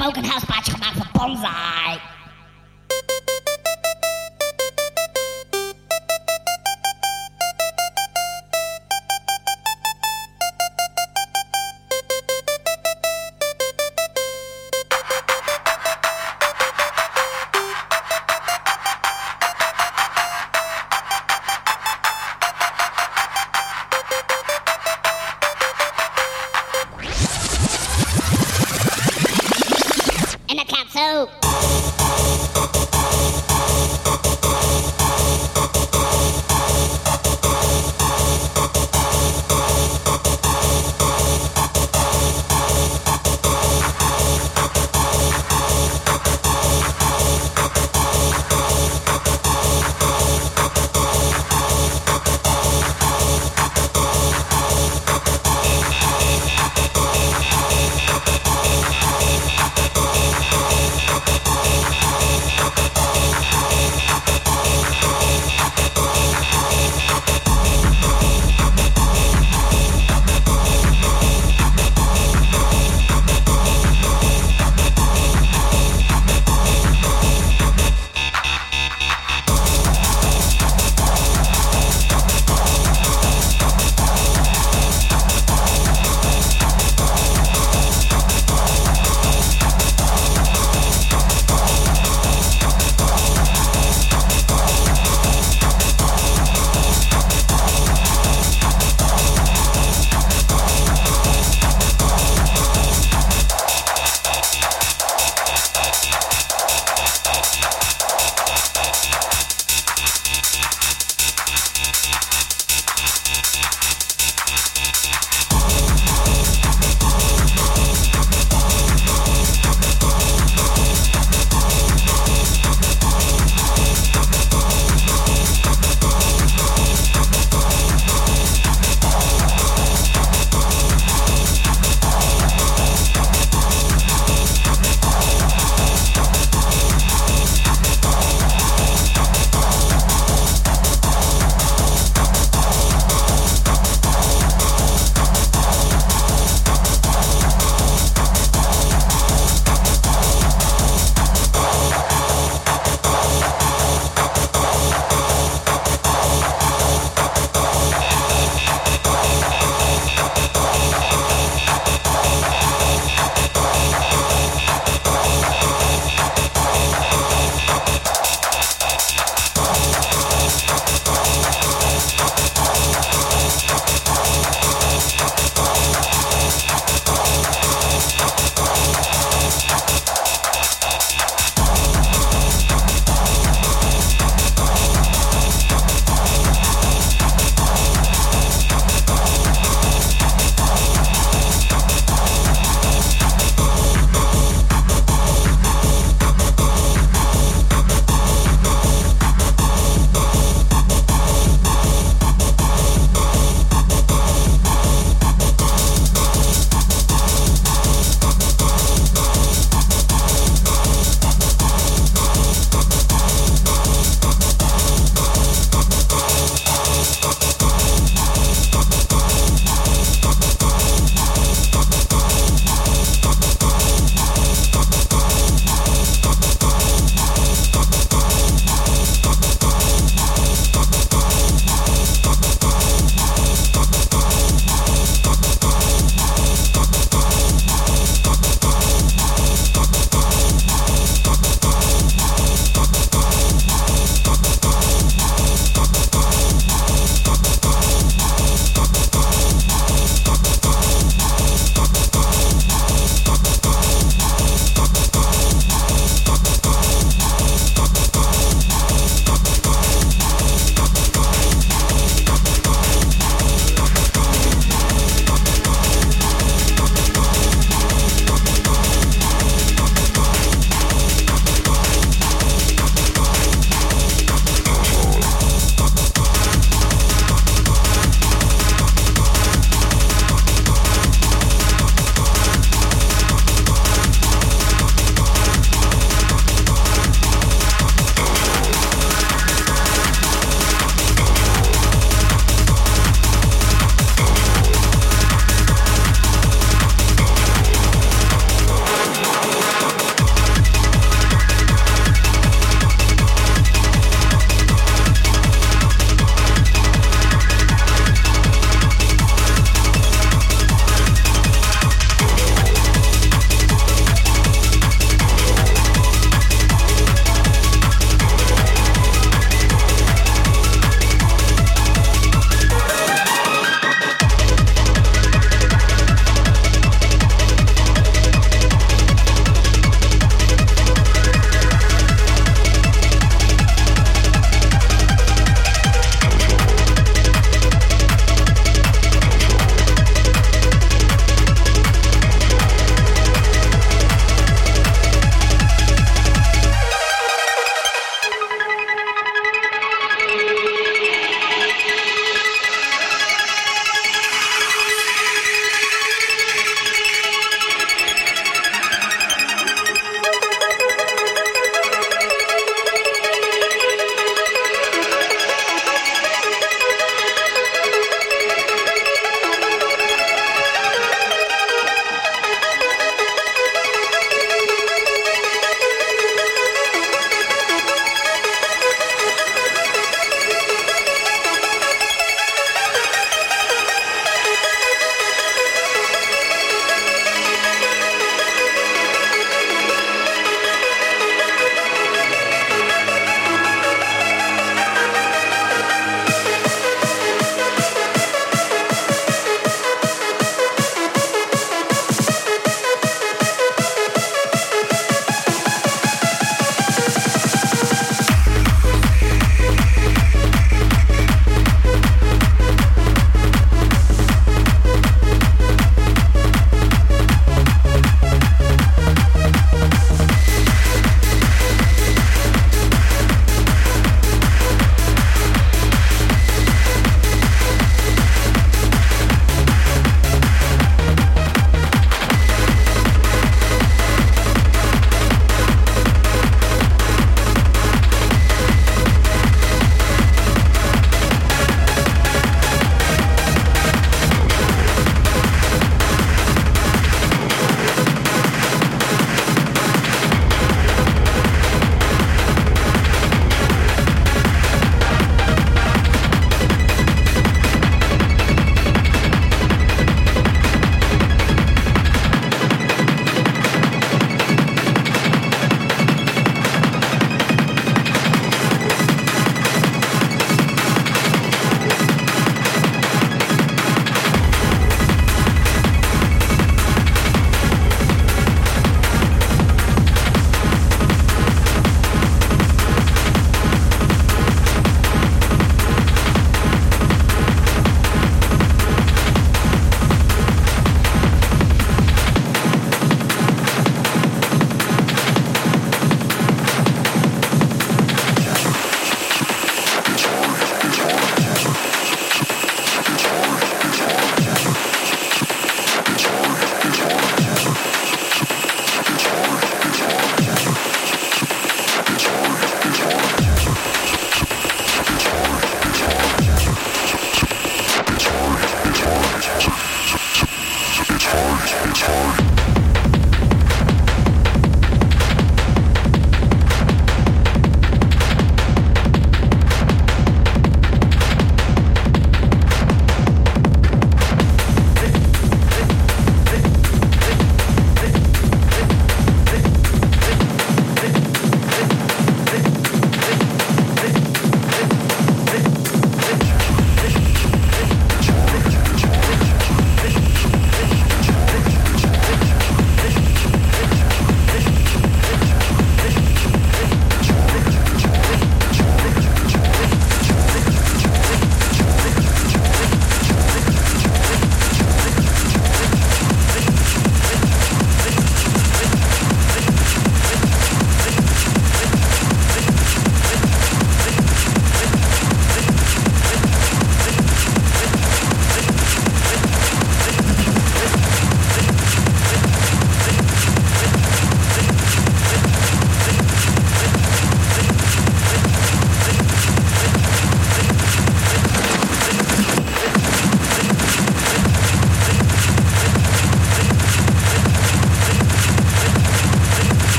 Bogenhuispaardje gemaakt van bonsai.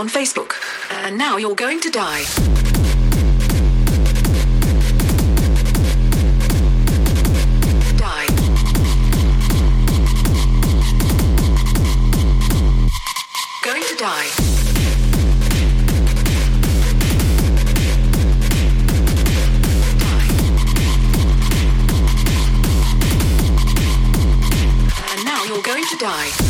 On Facebook. And now you're going to die. Die. Going to die. And now you're going to die.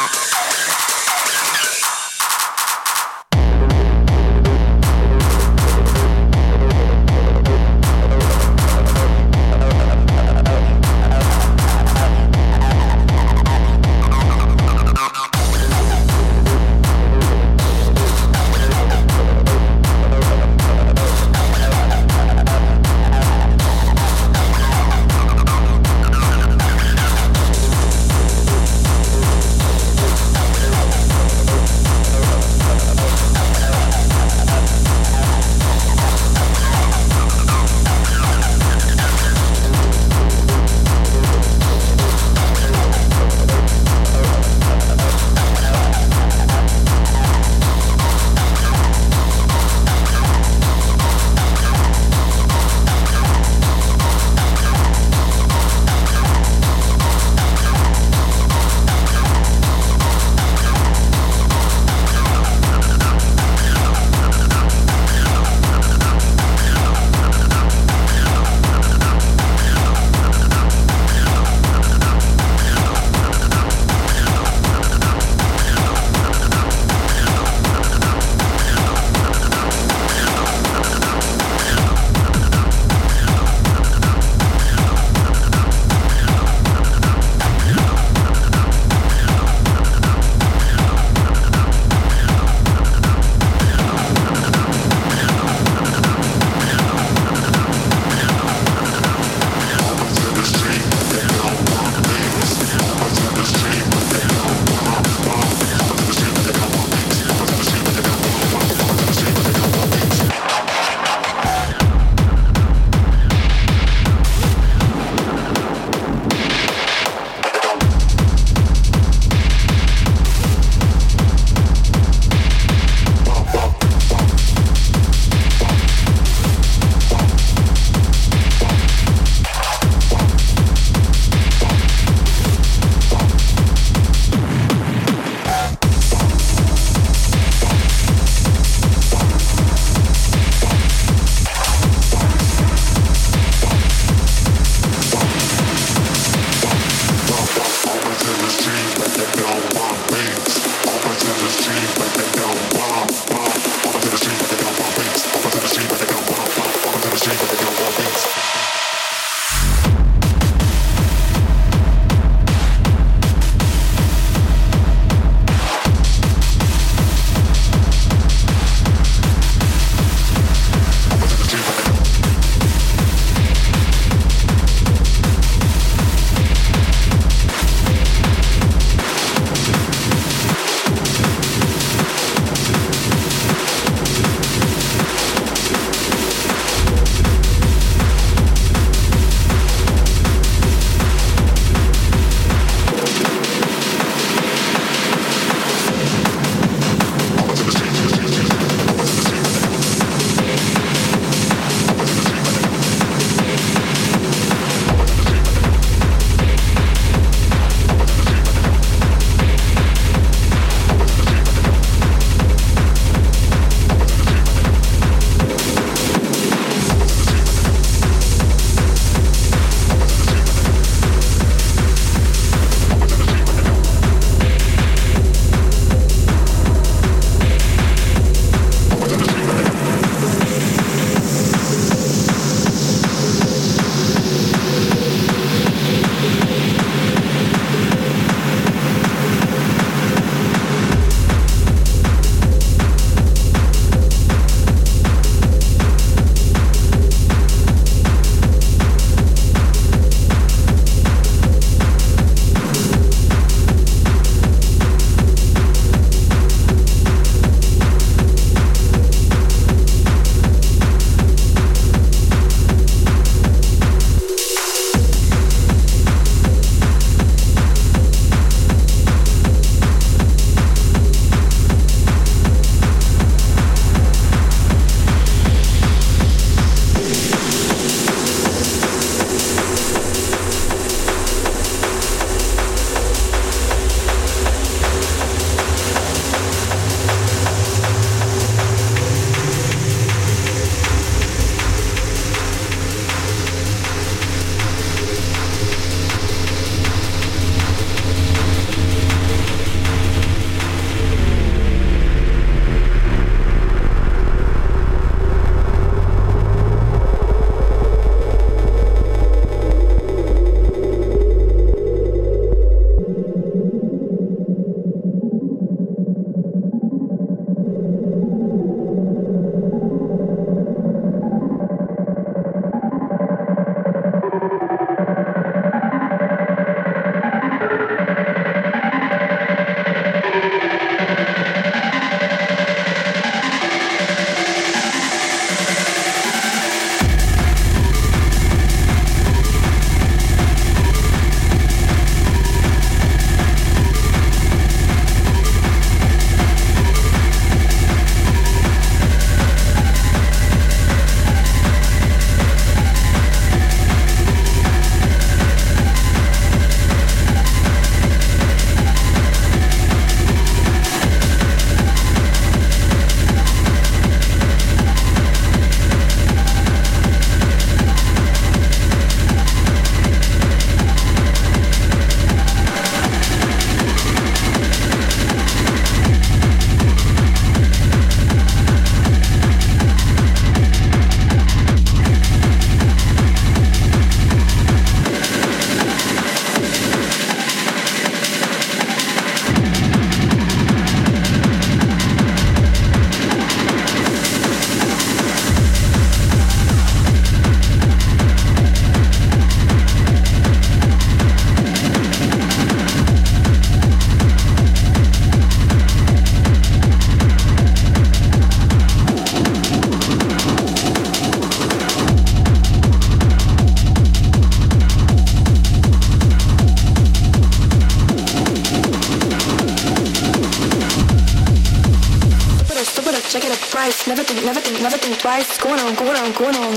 Uh-huh.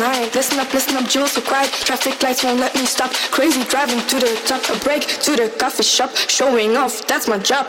Listen up, listen up, jewels so quiet. Traffic lights won't let me stop. Crazy driving to the top. A break to the coffee shop. Showing off, that's my job.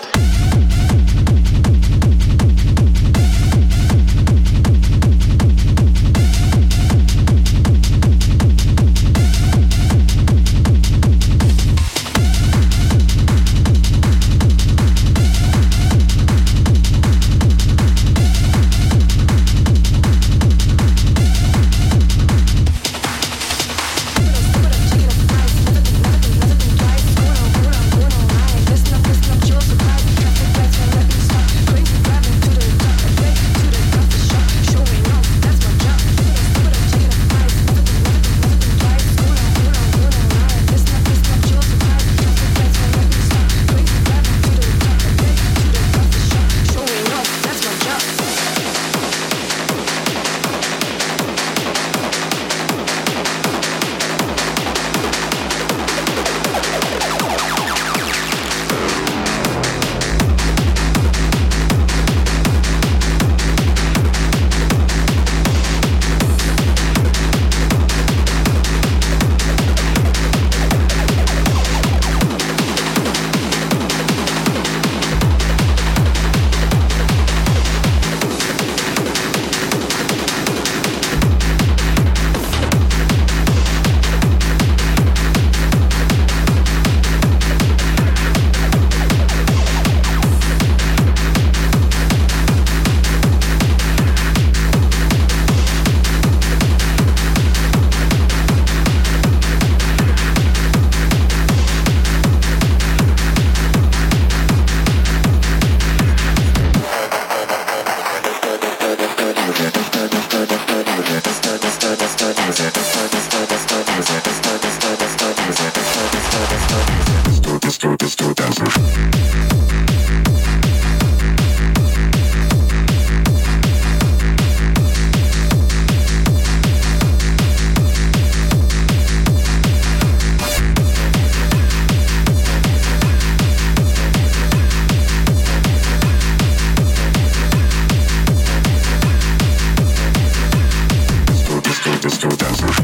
to dance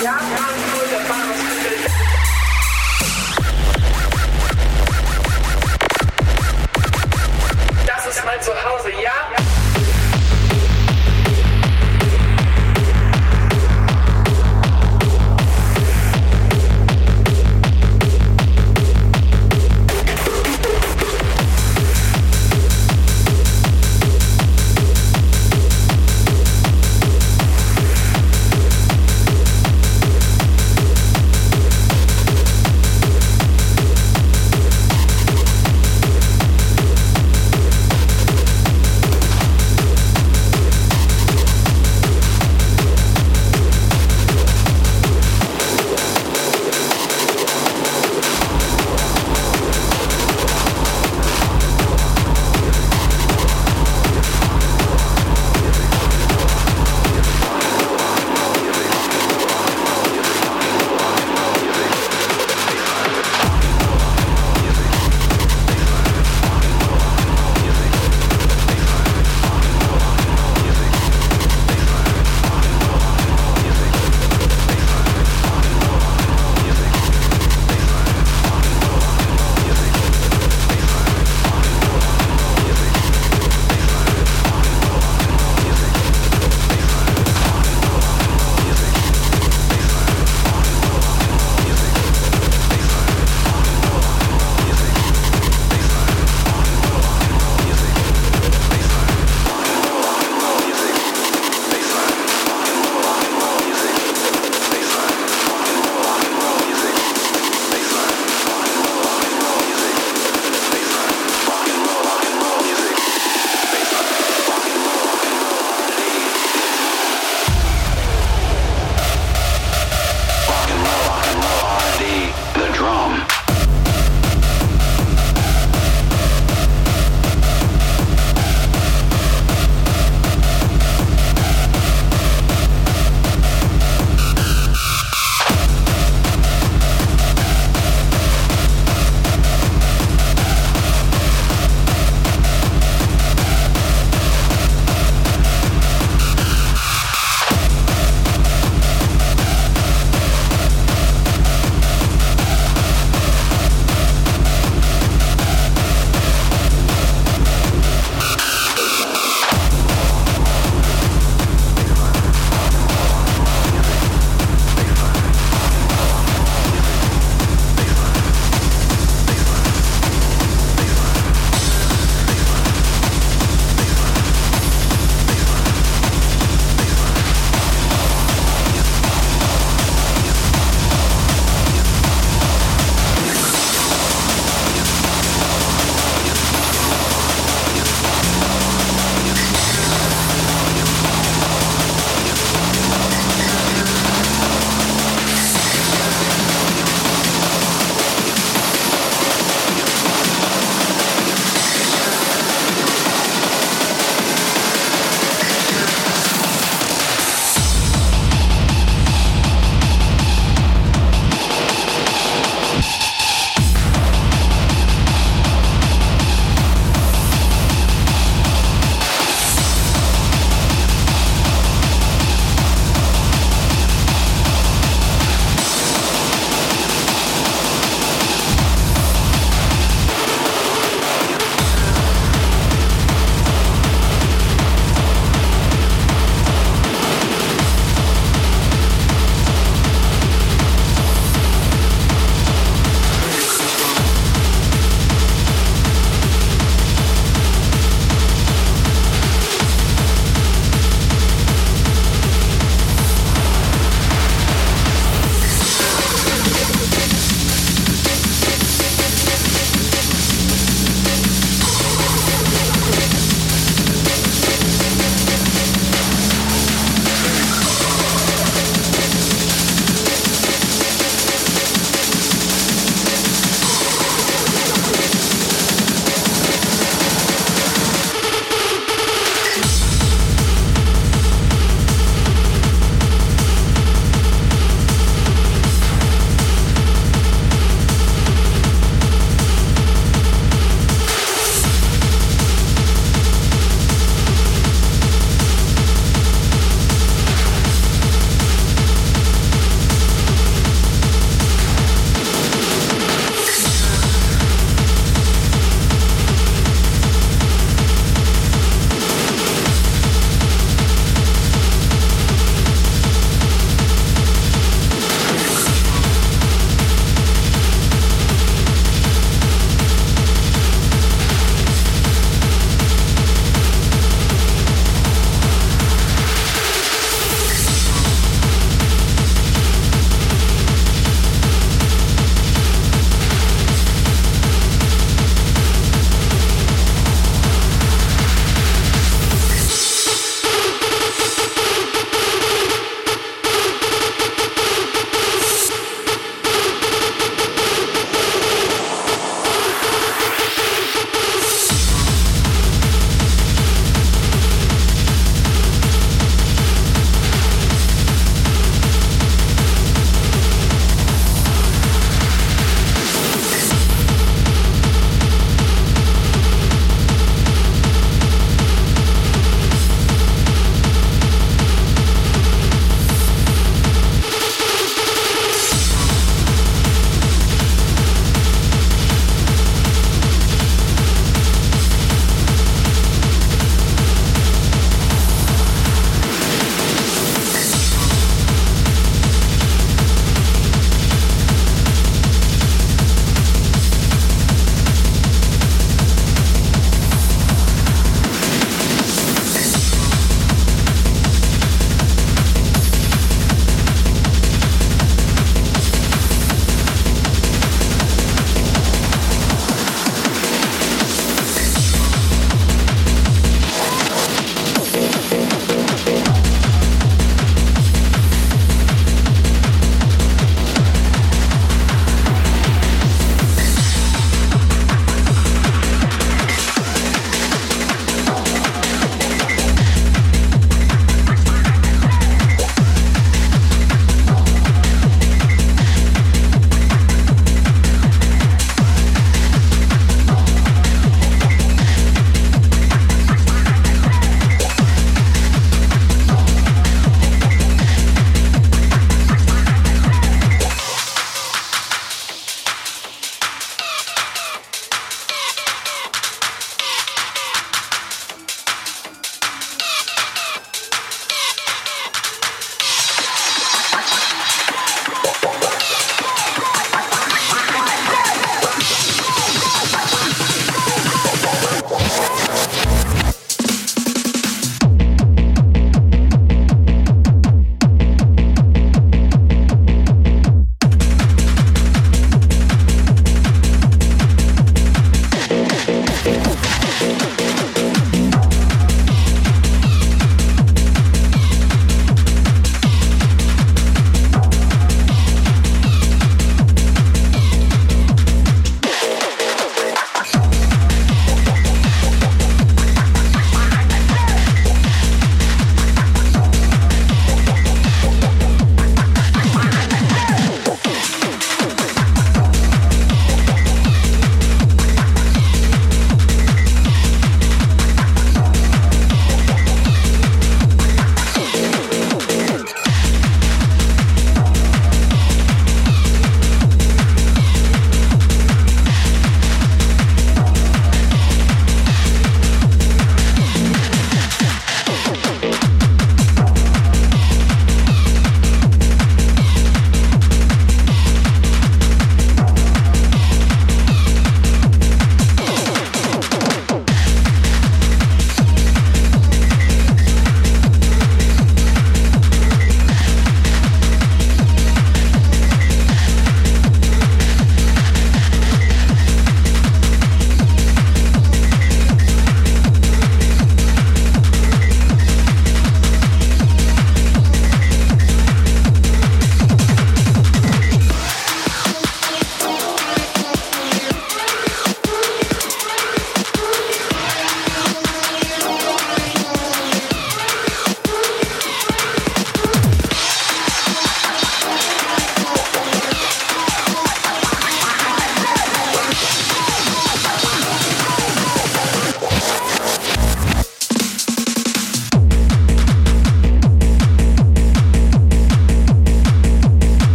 Yeah.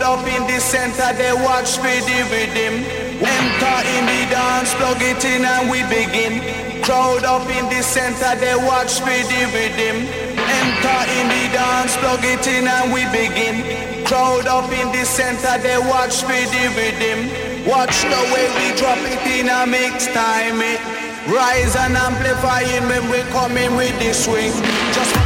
Crowd up in the center, they watch for the. Enter in the dance, plug it in and we begin. Crowd up in the center, they watch for the. Enter in the dance, plug it in and we begin. Crowd up in the center, they watch for the. Watch the way we drop it in a mix time it. Rise and amplifying when we come in with the swing. Just